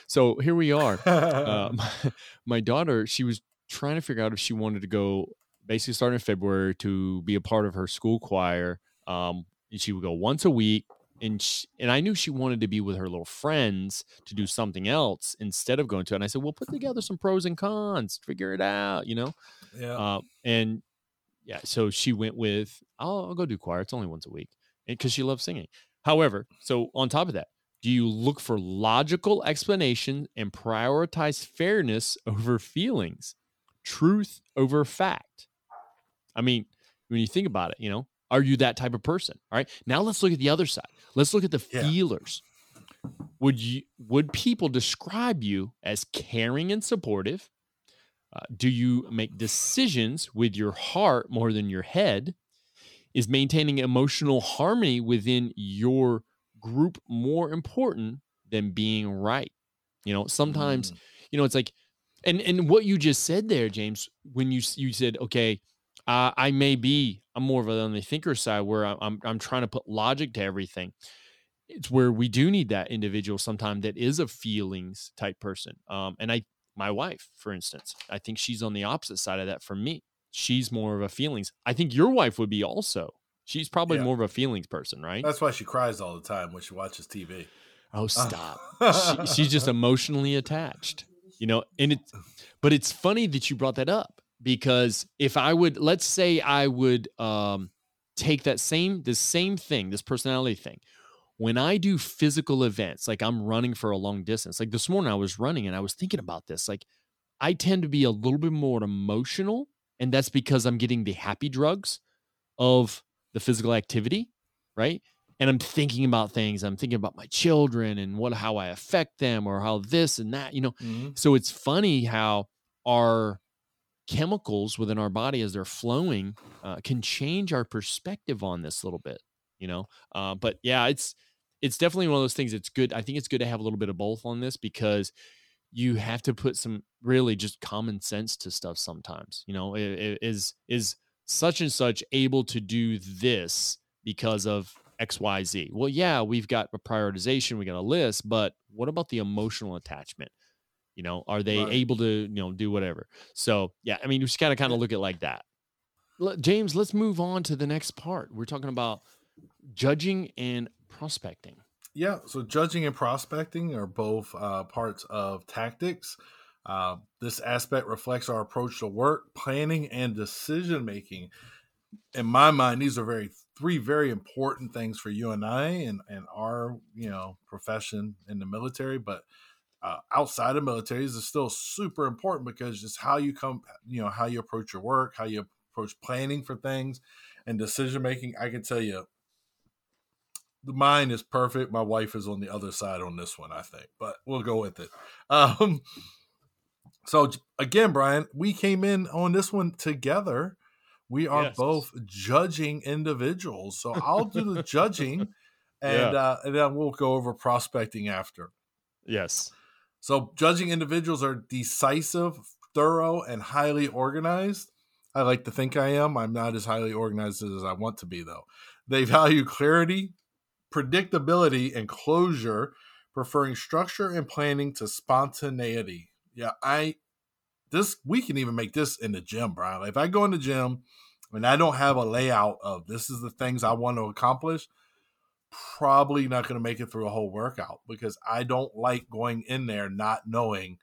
Speaker 2: So here we are. Uh, my, my daughter, she was trying to figure out if she wanted to go, basically starting in February, to be a part of her school choir. Um, and she would go once a week, and she, and I knew she wanted to be with her little friends to do something else instead of going to. it. And I said, well, put together some pros and cons, figure it out, you know.
Speaker 3: yeah.
Speaker 2: Uh, and yeah, so she went with, I'll, I'll go do choir. It's only once a week because she loves singing. However, so on top of that, do you look for logical explanation and prioritize fairness over feelings, truth over fact? I mean, when you think about it, you know, are you that type of person? All right. Now let's look at the other side. Let's look at the
Speaker 3: Yeah.
Speaker 2: feelers. Would you would people describe you as caring and supportive? Uh, do you make decisions with your heart more than your head? Is maintaining emotional harmony within your group more important than being right? You know, sometimes,
Speaker 3: Mm.
Speaker 2: you know, it's like, and and what you just said there, James, when you you said, okay, uh, I may be, I'm more of a, on the thinker side where I'm I'm trying to put logic to everything. It's where we do need that individual sometime that is a feelings type person. Um, and I my wife, for instance. I think she's on the opposite side of that for me. She's more of a feelings. I think your wife would be also. She's probably
Speaker 3: Yeah.
Speaker 2: more of a feelings person, right?
Speaker 3: That's why she cries all the time when she watches TV.
Speaker 2: Oh, stop. she, she's just emotionally attached, you know, and it, but it's funny that you brought that up because if I would, let's say I would um, take that same, the same thing, this personality thing, when I do physical events, like I'm running for a long distance, like this morning I was running and I was thinking about this, like I tend to be a little bit more emotional. And that's because I'm getting the happy drugs of the physical activity, right? And I'm thinking about things. I'm thinking about my children and what how I affect them or how this and that, you know. Mm-hmm. So it's funny how our chemicals within our body as they're flowing uh, can change our perspective on this a little bit, you know. Uh, but yeah, it's it's definitely one of those things. It's good. I think it's good to have a little bit of both on this because you have to put some really just common sense to stuff sometimes. You know, is is such and such able to do this because of XYZ. Well, yeah, we've got a prioritization, we got a list, but what about the emotional attachment? You know, are they right. able to, you know, do whatever? So, yeah, I mean, you just got to kind of look at it like that. James, let's move on to the next part. We're talking about judging and prospecting.
Speaker 3: Yeah, so judging and prospecting are both uh, parts of tactics. Uh, this aspect reflects our approach to work, planning, and decision making. In my mind, these are very three very important things for you and I and, and our you know profession in the military, but uh, outside of militaries is still super important because just how you come, you know, how you approach your work, how you approach planning for things, and decision making. I can tell you, mine is perfect. My wife is on the other side on this one, I think, but we'll go with it. Um, so again, Brian, we came in on this one together we are yes. both judging individuals. So I'll do the judging and yeah. uh, and then we'll go over prospecting after.
Speaker 2: Yes.
Speaker 3: So judging individuals are decisive, thorough, and highly organized. I like to think I am. I'm not as highly organized as I want to be, though. They value clarity, predictability, and closure, preferring structure and planning to spontaneity. Yeah, I this we can even make this in the gym, Brian. Like if I go in the gym and I don't have a layout of this is the things I want to accomplish, probably not going to make it through a whole workout because I don't like going in there not knowing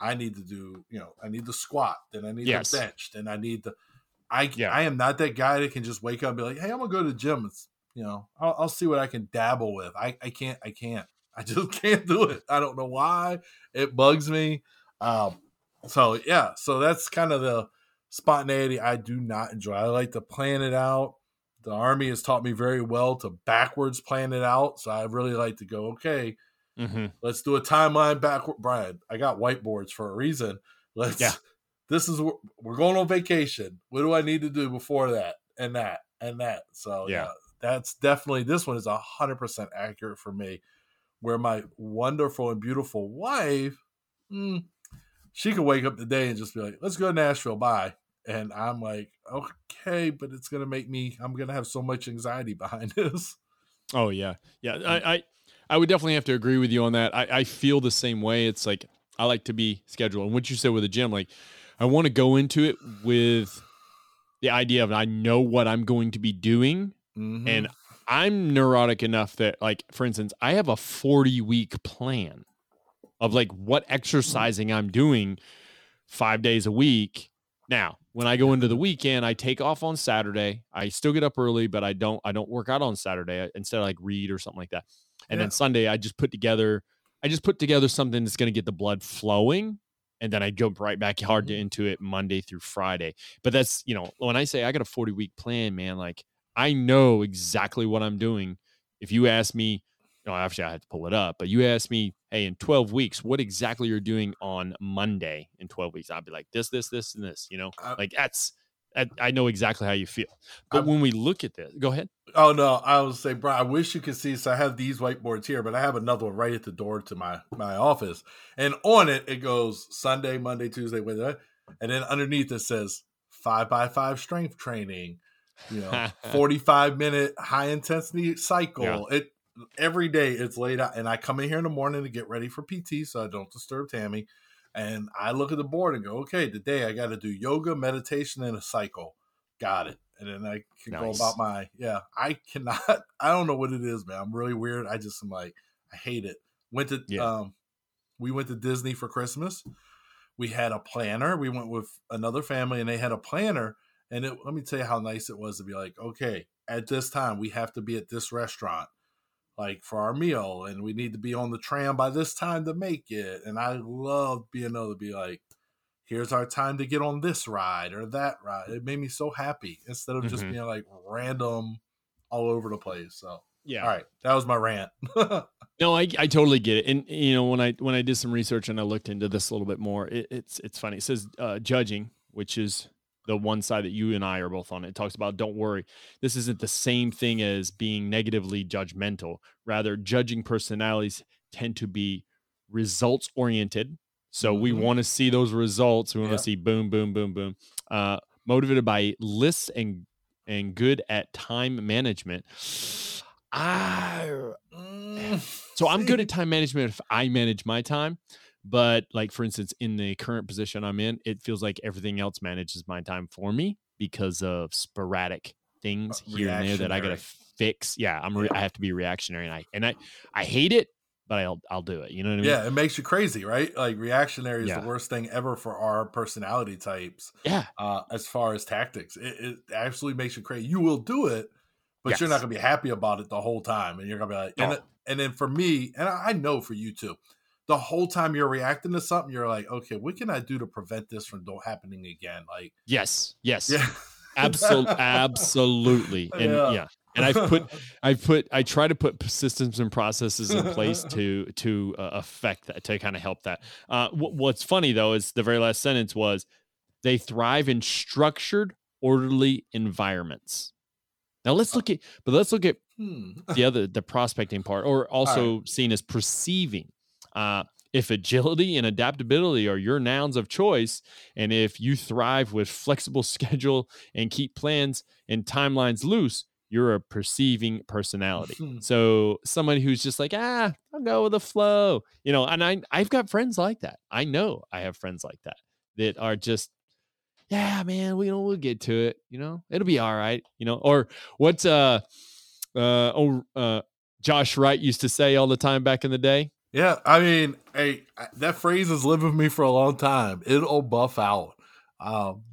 Speaker 3: I need to do, you know, I need the squat, then I need yes. the bench, then I need the I yeah. I am not that guy that can just wake up and be like, "Hey, I'm gonna go to the gym." It's you know, I'll, I'll see what I can dabble with. I I can't I can't I just can't do it. I don't know why. It bugs me. Um, so yeah, so that's kind of the spontaneity I do not enjoy. I like to plan it out. The army has taught me very well to backwards plan it out. So I really like to go, okay, mm-hmm. let's do a timeline backward. Brian, I got whiteboards for a reason. Let's yeah. this is we're going on vacation. What do I need to do before that and that and that? So yeah, yeah that's definitely this one is a hundred percent accurate for me. Where my wonderful and beautiful wife, mm, she could wake up today and just be like, let's go to Nashville. Bye. And I'm like, okay, but it's gonna make me I'm gonna have so much anxiety behind this.
Speaker 2: Oh yeah. Yeah. I I, I would definitely have to agree with you on that. I, I feel the same way. It's like I like to be scheduled. And what you said with the gym, like I want to go into it with the idea of I know what I'm going to be doing. Mm-hmm. And I'm neurotic enough that like for instance, I have a 40 week plan of like what exercising I'm doing five days a week. Now, when I go into the weekend, I take off on Saturday. I still get up early, but I don't I don't work out on Saturday. Instead, I like read or something like that. And yeah. then Sunday, I just put together I just put together something that's going to get the blood flowing and then I jump right back hard mm-hmm. into it Monday through Friday. But that's, you know, when I say I got a 40 week plan, man, like I know exactly what I'm doing. If you ask me, no, actually, I had to pull it up. But you asked me, hey, in 12 weeks, what exactly you're doing on Monday in 12 weeks? I'd be like, this, this, this, and this, you know, uh, like that's, I, I, know exactly how you feel. But I'm, when we look at this, go ahead.
Speaker 3: Oh, no, I was say, bro, I wish you could see. So I have these whiteboards here, but I have another one right at the door to my, my office. And on it, it goes Sunday, Monday, Tuesday, Wednesday. And then underneath it says five by five strength training, you know, 45 minute high intensity cycle. Yeah. It, every day it's laid out and I come in here in the morning to get ready for PT so I don't disturb Tammy. And I look at the board and go, okay, today I got to do yoga, meditation, and a cycle. Got it. And then I can nice. go about my, yeah, I cannot, I don't know what it is, man. I'm really weird. I just am like, I hate it. Went to
Speaker 2: Yeah.
Speaker 3: um, we went to Disney for Christmas. We had a planner. We went with another family, and they had a planner. And it, let me tell you how nice it was to be like, okay, at this time we have to be at this restaurant, like for our meal, and we need to be on the tram by this time to make it. And I loved being able to be like, here's our time to get on this ride or that ride. It made me so happy instead of just
Speaker 2: Mhm.
Speaker 3: being like random all over the place. So,
Speaker 2: Yeah.
Speaker 3: all right, that was my rant.
Speaker 2: No, I, I totally get it. And you know, when I when I did some research and I looked into this a little bit more, it, it's it's funny. It says uh, judging, which is the one side that you and I are both on. It talks about don't worry. This isn't the same thing as being negatively judgmental. Rather, judging personalities tend to be results oriented. So we
Speaker 3: Mhm.
Speaker 2: want to see those results. We want
Speaker 3: Yeah.
Speaker 2: to see boom, boom, boom, boom. Uh, motivated by lists and and good at time management. I
Speaker 3: Mm,
Speaker 2: so I'm good at time management if I manage my time. But like for instance, in the current position I'm in, it feels like everything else manages my time for me because of sporadic things here and there that I gotta fix. Yeah, I'm re- I have to be reactionary, and I and I I hate it, but I'll I'll do it. You know what I mean?
Speaker 3: Yeah, it makes you crazy, right? Like reactionary is
Speaker 2: Yeah.
Speaker 3: the worst thing ever for our personality types.
Speaker 2: Yeah.
Speaker 3: Uh, as far as tactics, it, it absolutely makes you crazy. You will do it, but you're not gonna be happy about it the whole time, and you're gonna be like, and,
Speaker 2: No.
Speaker 3: it- and then for me, and I know for you too, the whole time you're reacting to something, you're like, okay, what can I do to prevent this from happening again? Like,
Speaker 2: Yes. Yes.
Speaker 3: yeah,
Speaker 2: Absolutely. Absolutely. And
Speaker 3: Yeah.
Speaker 2: yeah. And I've put I've put I try to put systems and processes in place to to uh, affect that to kind of help that. Uh, wh- what's funny though is the very last sentence was they thrive in structured, orderly environments. Now let's look at but let's look at
Speaker 3: Hmm.
Speaker 2: the other the prospecting part or also seen as perceiving uh, if agility and adaptability are your nouns of choice and if you thrive with flexible schedule and keep plans and timelines loose you're a perceiving personality
Speaker 3: Hmm.
Speaker 2: so someone who's just like ah i'll go with the flow you know and i i've got friends like that i know i have friends like that that are just yeah man we know we'll get to it you know it'll be all right you know or what's uh uh oh uh Josh Wright used to say all the time back in the day.
Speaker 3: Yeah, I mean, hey, that phrase has lived with me for a long time. It'll buff out. Um,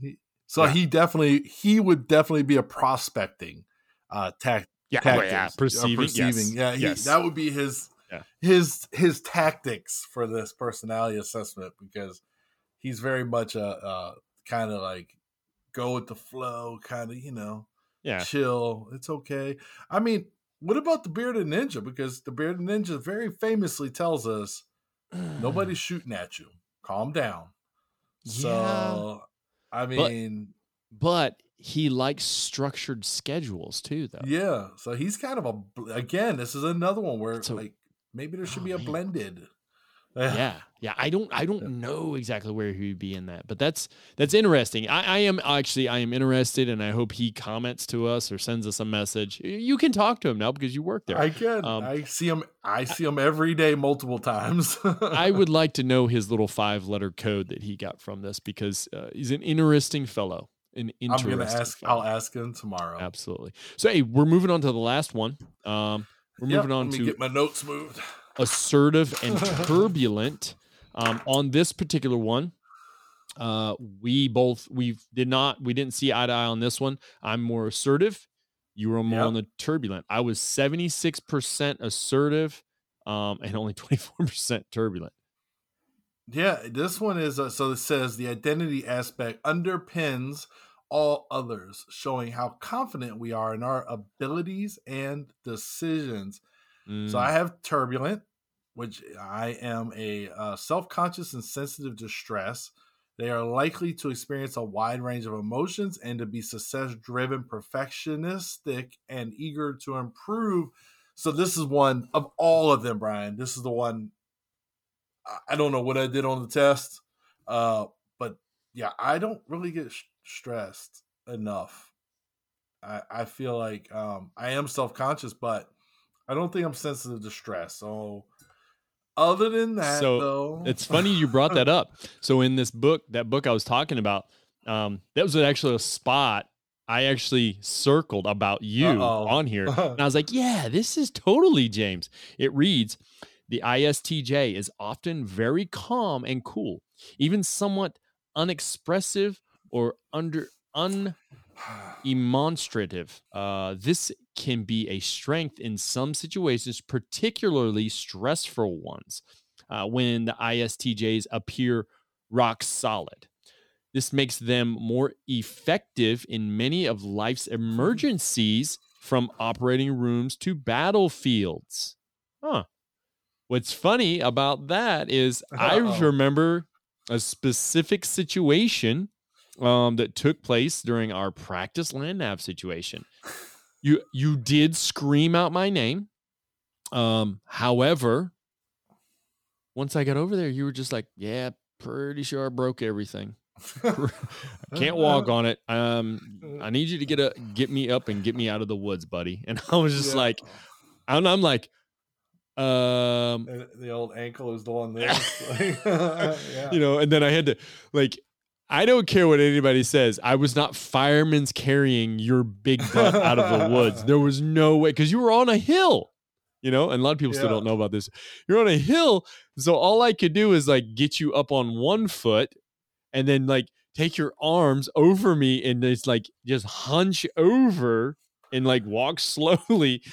Speaker 3: so
Speaker 2: Yeah.
Speaker 3: he definitely, he would definitely be a prospecting uh, tac-
Speaker 2: Yeah,
Speaker 3: tactics.
Speaker 2: yeah,
Speaker 3: uh,
Speaker 2: perceiving, yes,
Speaker 3: Yeah, he,
Speaker 2: yes.
Speaker 3: that would be his
Speaker 2: Yeah.
Speaker 3: his his tactics for this personality assessment because he's very much a, a kind of like go with the flow, kind of you know
Speaker 2: Yeah,
Speaker 3: chill. It's okay. I mean, what about the bearded ninja? Because the bearded ninja very famously tells us nobody's shooting at you. Calm down. So, I mean,
Speaker 2: but he likes structured schedules too, though.
Speaker 3: yeah. So he's kind of a again. This is another one where
Speaker 2: So-
Speaker 3: like maybe there should
Speaker 2: Oh,
Speaker 3: be a
Speaker 2: man.
Speaker 3: blended.
Speaker 2: Yeah yeah i don't i don't
Speaker 3: Yeah.
Speaker 2: know exactly where he would be in that but that's that's interesting i i am actually i am interested and i hope he comments to us or sends us a message you can talk to him now because you work there
Speaker 3: I can.
Speaker 2: Um,
Speaker 3: I see him. I see him every day, multiple times.
Speaker 2: I would like to know his little five letter code that he got from this because uh, he's an interesting fellow. An interesting.
Speaker 3: I'm gonna ask.
Speaker 2: fellow.
Speaker 3: I'll ask him tomorrow.
Speaker 2: Absolutely. So hey, we're moving on to the last one. Um, we're
Speaker 3: Yep,
Speaker 2: moving on to
Speaker 3: get my notes moved.
Speaker 2: Assertive and turbulent. Um, on this particular one, uh, we both we did not we didn't see eye to eye on this one. I'm more assertive. You were more
Speaker 3: Yep.
Speaker 2: on the turbulent. I was 76% assertive, um, and only 24% turbulent.
Speaker 3: Yeah, this one is uh, so it says the identity aspect underpins all others, showing how confident we are in our abilities and decisions.
Speaker 2: Mm,
Speaker 3: So I have turbulent, which I am a uh, self-conscious and sensitive to stress. They are likely to experience a wide range of emotions and to be success-driven, perfectionistic, and eager to improve. So this is one of all of them, Brian. This is the one. I- don't know what I did on the test, uh, but yeah, I don't really get sh- stressed enough. I, I feel like um, I am self-conscious, but I don't think I'm sensitive to stress. So, other than that,
Speaker 2: So,
Speaker 3: though,
Speaker 2: It's funny you brought that up. So in this book, that book I was talking about, um, that was actually a spot I actually circled about you
Speaker 3: Uh-oh.
Speaker 2: on here. And I was like, yeah, this is totally James. It reads, The ISTJ is often very calm and cool, even somewhat unexpressive or under undemonstrative. Uh, this can be a strength in some situations, particularly stressful ones, uh, when the ISTJs appear rock solid. This makes them more effective in many of life's emergencies from operating rooms to battlefields. Huh. What's funny about that is I
Speaker 3: Uh-oh.
Speaker 2: remember a specific situation um, that took place during our practice land nav situation. You you did scream out my name. Um, however, once I got over there, you were just like, "Yeah, pretty sure I broke everything. I can't walk on it. Um, I need you to get a get me up and get me out of the woods, buddy." And I was just
Speaker 3: Yeah.
Speaker 2: like, and I'm like, um,
Speaker 3: And the old ankle is the one there. yeah.
Speaker 2: you know, and then I had to like I don't care what anybody says. I was not fireman's carrying your big butt out of the woods. There was no way because you were on a hill, you know, and a lot of people still don't know about this. You're on a hill, so all I could do is like get you up on one foot and then like take your arms over me and just like just hunch over and like walk slowly.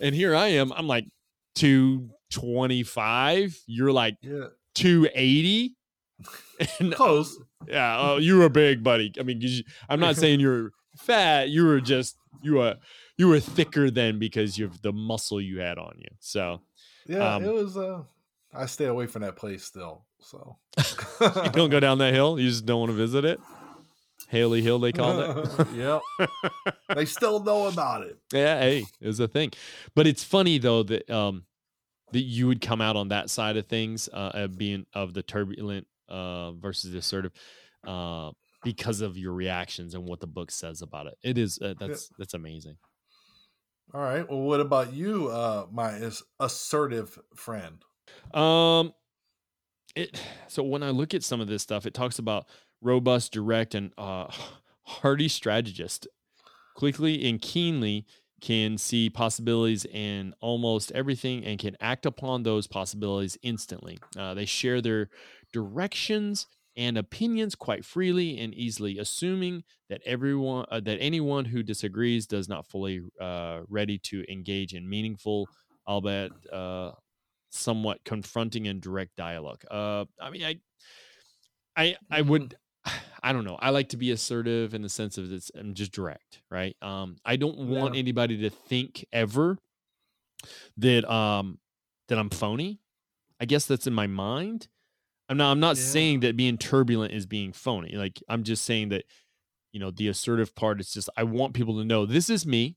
Speaker 2: And here I am. I'm like 225. You're like
Speaker 3: yeah.
Speaker 2: 280. And
Speaker 3: Close.
Speaker 2: yeah, oh, you were big, buddy. I mean, you- I'm not saying you're fat. You were just you were you were thicker then because of the muscle you had on you. So
Speaker 3: Yeah,
Speaker 2: Um,
Speaker 3: it was uh I stay away from that place still. So
Speaker 2: you don't go down that hill. You just don't want to visit it. Haley Hill, they called it.
Speaker 3: yep. they still know about it.
Speaker 2: Yeah, hey, it was a thing. But it's funny though that um that you would come out on that side of things, uh, of being of the turbulent uh versus the assertive, uh, because of your reactions and what the book says about it. It is uh, that's that's amazing.
Speaker 3: All right. Well, what about you, uh, my as- assertive friend?
Speaker 2: Um, it so when I look at some of this stuff, it talks about robust, direct, and uh, hardy strategist. Quickly and keenly can see possibilities in almost everything and can act upon those possibilities instantly. Uh, they share their directions and opinions quite freely and easily, assuming that everyone uh, that anyone who disagrees does not fully uh, ready to engage in meaningful, albeit uh, somewhat confronting and direct dialogue. Uh, I mean, I, I, I would, I don't know. I like to be assertive in the sense of this. I'm just direct, right? Um, I don't want
Speaker 3: Yeah.
Speaker 2: anybody to think ever that um that I'm phony. I guess that's in my mind. I'm not. I'm not
Speaker 3: Yeah.
Speaker 2: saying that being turbulent is being phony. Like I'm just saying that, you know, the assertive part is just I want people to know this is me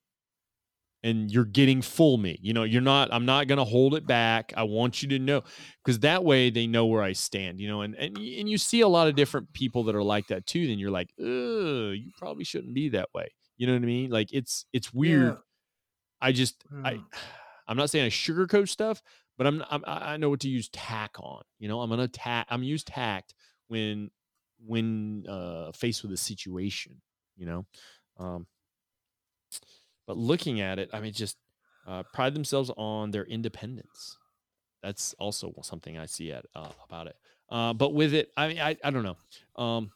Speaker 2: and you're getting full me. You know, you're not, I'm not going to hold it back. I want you to know because that way they know where I stand, you know, and, and, and you see a lot of different people that are like that too. Then you're like, Ugh, you probably shouldn't be that way. You know what I mean? Like it's, it's weird. I just, I,
Speaker 3: Mm.
Speaker 2: I'm not saying I sugarcoat stuff, but I'm, I'm, I know what to use tack on, you know, I'm to tack, I'm use tact when, when, uh, faced with a situation, you know, um, but looking at it, I mean, just uh, pride themselves on their independence. That's also something I see at uh, about it. Uh, but with it, I mean, I, I don't know. Um,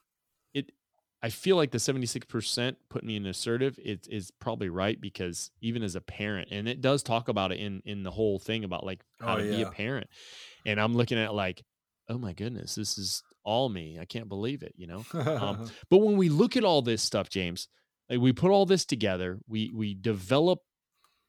Speaker 2: I feel like the seventy six percent put me in assertive. It is probably right because even as a parent, and it does talk about it in in the whole thing about like how
Speaker 3: Oh,
Speaker 2: to be a parent. And I'm looking at like, oh my goodness, this is all me. I can't believe it. You know. Um, but when we look at all this stuff, James, like we put all this together, we we develop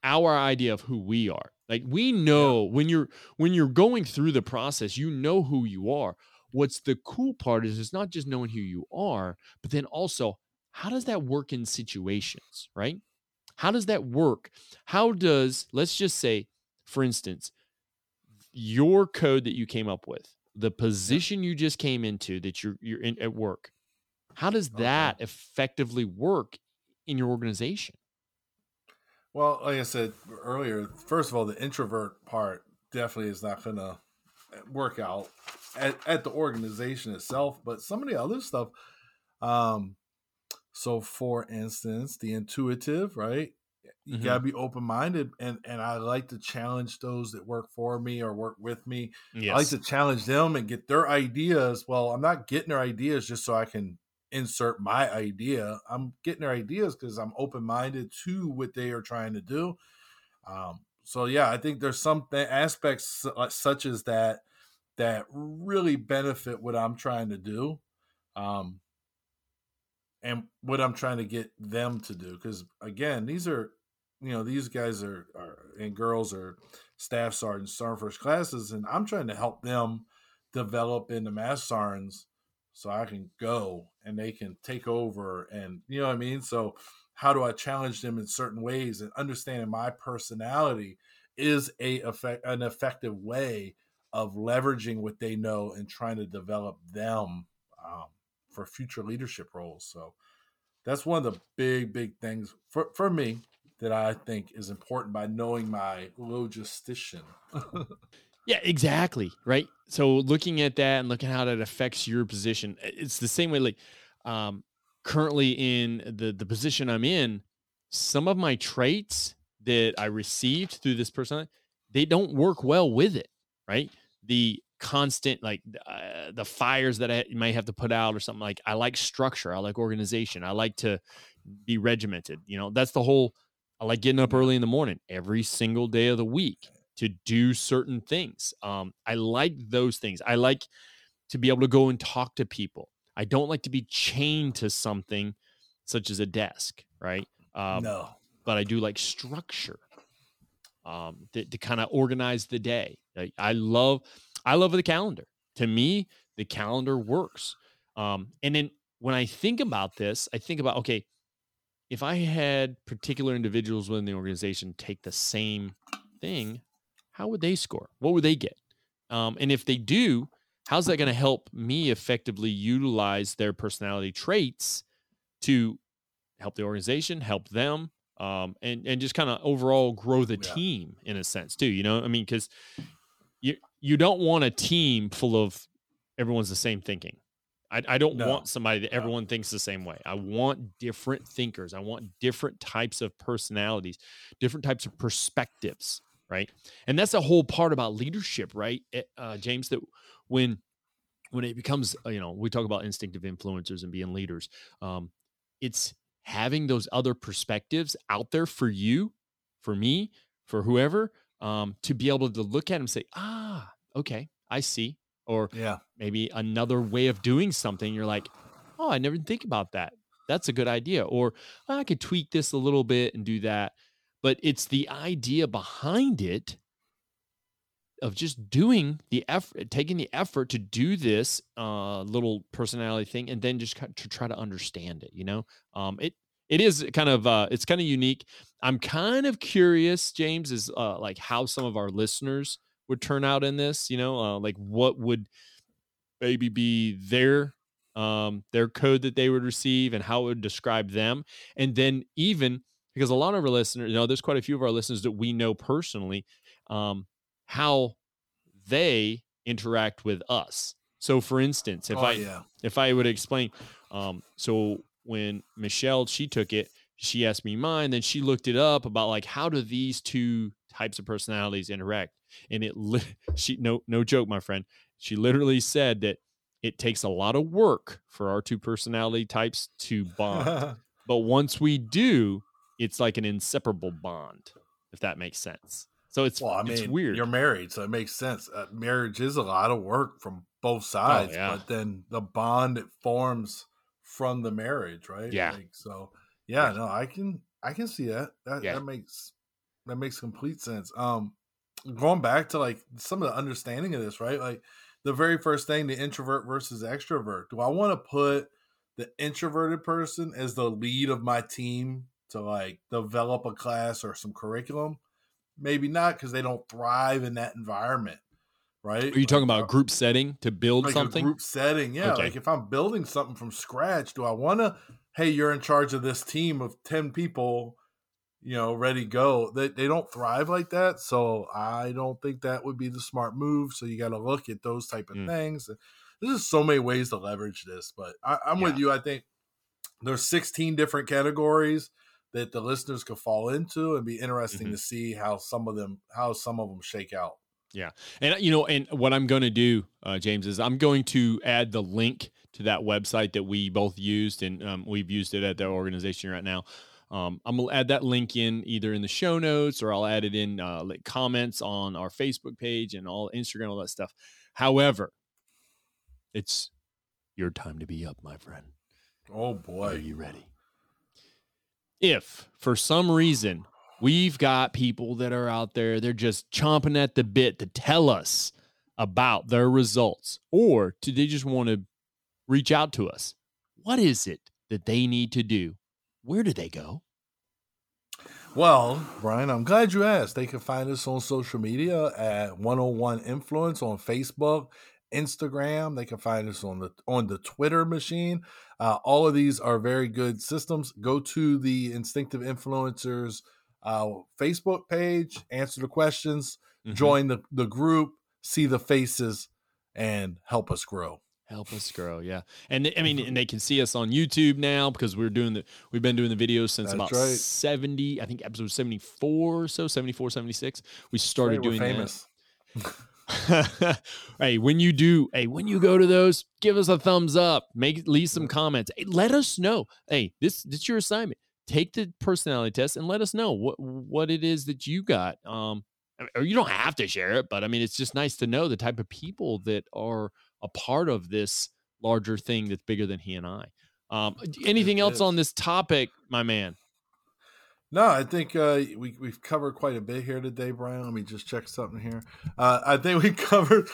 Speaker 2: our idea of who we are. Like we know when you're when you're going through the process, you know who you are. What's the cool part is it's not just knowing who you are, but then also how does that work in situations, right? How does that work? How does let's just say, for instance, your code that you came up with, the position you just came into that you're you're in at work, how does
Speaker 3: Okay.
Speaker 2: that effectively work in your organization?
Speaker 3: Well, like I said earlier, first of all, the introvert part definitely is not going to eh, work out at, at the organization itself, but some of the other stuff. Um, so, for instance, the intuitive, right? you
Speaker 2: Mhm.
Speaker 3: gotta be open minded, and and I like to challenge those that work for me or work with me.
Speaker 2: Yes.
Speaker 3: I like to challenge them and get their ideas. Well, I'm not getting their ideas just so I can insert my idea. I'm getting their ideas because I'm open minded to what they are trying to do. Um, so yeah, I think there's some th- aspects such as that that really benefit what I'm trying to do, um, and what I'm trying to get them to do. Because again, these are you know these guys are, are and girls are staff sergeants, sergeant first classes, and I'm trying to help them develop into mass sergeants so I can go and they can take over and you know what I mean. So how do I challenge them in certain ways and understanding my personality is a effect an effective way of leveraging what they know and trying to develop them um, for future leadership roles. So that's one of the big big things for for me that I think is important by knowing my logistician.
Speaker 2: Yeah, exactly. Right. So looking at that and looking how that affects your position, it's the same way. Like um, currently in the the position I'm in, some of my traits that I received through this person, they don't work well with it. Right. The constant like uh, the fires that I might have to put out or something like I like structure. I like organization. I like to be regimented. You know, that's the whole. I like getting up early in the morning every single day of the week to do certain things. Um, I like those things. I like to be able to go and talk to people. I don't like to be chained to something such as a desk, right? Um,
Speaker 3: no.
Speaker 2: But I do like structure um, to, to kind of organize the day. Like, I love, I love the calendar. To me, the calendar works. Um, and then when I think about this, I think about okay, if I had particular individuals within the organization take the same thing, how would they score? What would they get? Um, and if they do, how's that going to help me effectively utilize their personality traits to help the organization, help them, um, and and just kind of overall grow the
Speaker 3: Yeah.
Speaker 2: team in a sense too? You know, I mean, because you you don't want a team full of everyone's the same thinking. I, I don't
Speaker 3: No.
Speaker 2: want somebody that
Speaker 3: No.
Speaker 2: everyone thinks the same way. I want different thinkers. I want different types of personalities, different types of perspectives, right? And that's the whole part about leadership, right, Eh, uh, James? That when when it becomes, uh, you know, we talk about instinctive influencers and being leaders. Um, it's having those other perspectives out there for you, for me, for whoever, um, to be able to look at them and say, ah, okay, I see. Or
Speaker 3: Yeah.
Speaker 2: maybe another way of doing something. You're like, oh, I never think about that. That's a good idea. Or "Oh, I could tweak this a little bit and do that. But it's the idea behind it of just doing the effort, taking the effort to do this uh, little personality thing, and then just to try to understand it. You know, um, it it is kind of uh, it's kind of unique. I'm kind of curious, James, is uh, like how some of our listeners would turn out in this. You know, uh, like what would maybe be their um, their code that they would receive and how it would describe them, and then even because a lot of our listeners, you know, there's quite a few of our listeners that we know personally, um, how they interact with us. So, for instance, if
Speaker 3: oh,
Speaker 2: I
Speaker 3: yeah.
Speaker 2: if I would explain, um, so when Michelle she took it, she asked me mine, then she looked it up about like how do these two types of personalities interact, and it li- she no no joke, my friend, she literally said that it takes a lot of work for our two personality types to bond, but once we do, it's like an inseparable bond, if that makes sense. So it's
Speaker 3: well, I
Speaker 2: it's
Speaker 3: mean,
Speaker 2: weird.
Speaker 3: you're married, so it makes sense. Uh, marriage is a lot of work from both sides,
Speaker 2: Oh, yeah.
Speaker 3: but then the bond it forms from the marriage, right?
Speaker 2: Yeah.
Speaker 3: Like, so yeah,
Speaker 2: Yeah.
Speaker 3: no, I can I can see that. That
Speaker 2: Yeah.
Speaker 3: that makes that makes complete sense. Um, going back to like some of the understanding of this, right? Like the very first thing, the introvert versus extrovert. Do I want to put the introverted person as the lead of my team to like develop a class or some curriculum? Maybe not because they don't thrive in that environment, right?
Speaker 2: Are you talking about a group setting to build
Speaker 3: like
Speaker 2: something?
Speaker 3: a group setting? Yeah,
Speaker 2: Okay.
Speaker 3: like if I'm building something from scratch, do I want to? Hey, you're in charge of this team of ten people, you know, ready go. They they don't thrive like that, so I don't think that would be the smart move. So you got to look at those type of
Speaker 2: Mm.
Speaker 3: things. There's just so many ways to leverage this, but I, I'm with you. I think there's 16 different categories. That the listeners could fall into and be interesting
Speaker 2: Mhm.
Speaker 3: to see how some of them how some of them shake out.
Speaker 2: Yeah. And you know, and what I'm going to do, uh, James, is I'm going to add the link to that website that we both used, and um, we've used it at the organization right now. Um, I'm gonna add that link in either in the show notes or I'll add it in uh, like comments on our Facebook page and all Instagram, all that stuff. However, it's your time to be up, my friend.
Speaker 3: Oh boy, Are
Speaker 2: you ready? If for some reason we've got people that are out there, they're just chomping at the bit to tell us about their results, or do they just want to reach out to us? What is it that they need to do? Where do they go?
Speaker 3: Well, Brian, I'm glad you asked. They can find us on social media at 101 Influence on Facebook, Instagram. They can find us on the on the Twitter machine. Uh, all of these are very good systems. Go to the Instinctive Influencers uh, Facebook page, answer the questions,
Speaker 2: Mhm.
Speaker 3: join the, the group, see the faces, and help us grow.
Speaker 2: Help us grow, yeah. And I mean, and they can see us on YouTube now because we're doing the we've been doing the videos since
Speaker 3: That's
Speaker 2: about
Speaker 3: right.
Speaker 2: 70, I think episode 74 or so, 74, 76. We started
Speaker 3: Right,
Speaker 2: doing that. hey, when you do, hey, when you go to those, give us a thumbs up. Make leave some comments. Hey, let us know. Hey, this this your assignment. Take the personality test and let us know what what it is that you got. Um, or you don't have to share it, but I mean, it's just nice to know the type of people that are a part of this larger thing that's bigger than he and I. Um, anything else on this topic, my man?
Speaker 3: No, I think uh, we we've covered quite a bit here today, Brian. Let me just check something here. Uh, I think we covered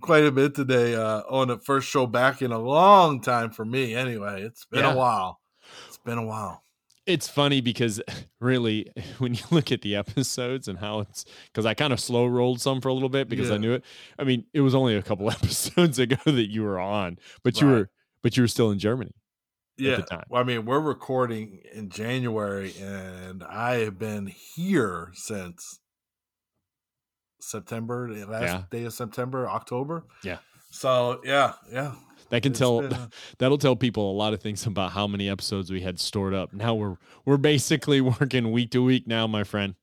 Speaker 3: quite a bit today uh, on the first show back in a long time for me. Anyway, it's been
Speaker 2: Yeah.
Speaker 3: a while. It's been a while.
Speaker 2: it's funny because really when you look at the episodes and how it's because i kind of slow rolled some for a little bit because i knew it i mean it was only a couple episodes ago that you were on but you were but you were still in germany
Speaker 3: Yeah,
Speaker 2: the time.
Speaker 3: Well, I mean, we're recording in January, and I have been here since September, the last
Speaker 2: Yeah.
Speaker 3: day of September, October.
Speaker 2: Yeah.
Speaker 3: So yeah, yeah.
Speaker 2: that can
Speaker 3: It's
Speaker 2: tell
Speaker 3: been, uh,
Speaker 2: that'll tell people a lot of things about how many episodes we had stored up now we're we're basically working week to week now my friend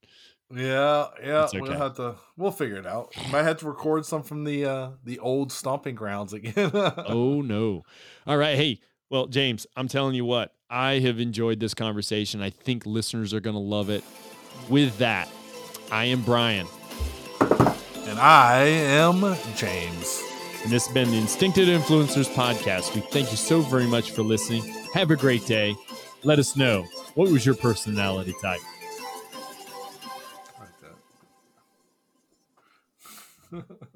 Speaker 3: Yeah, yeah.
Speaker 2: It's
Speaker 3: We'll have to. We'll figure it out. Might have to record some from the uh the old stomping grounds again.
Speaker 2: oh no all right hey well james i'm telling you what i have enjoyed this conversation i think listeners are going to love it with that i am brian
Speaker 3: and I am James.
Speaker 2: And this has been the Instinctive Influencers Podcast. We thank you so very much for listening. Have a great day. Let us know what was your personality type.
Speaker 3: Like that.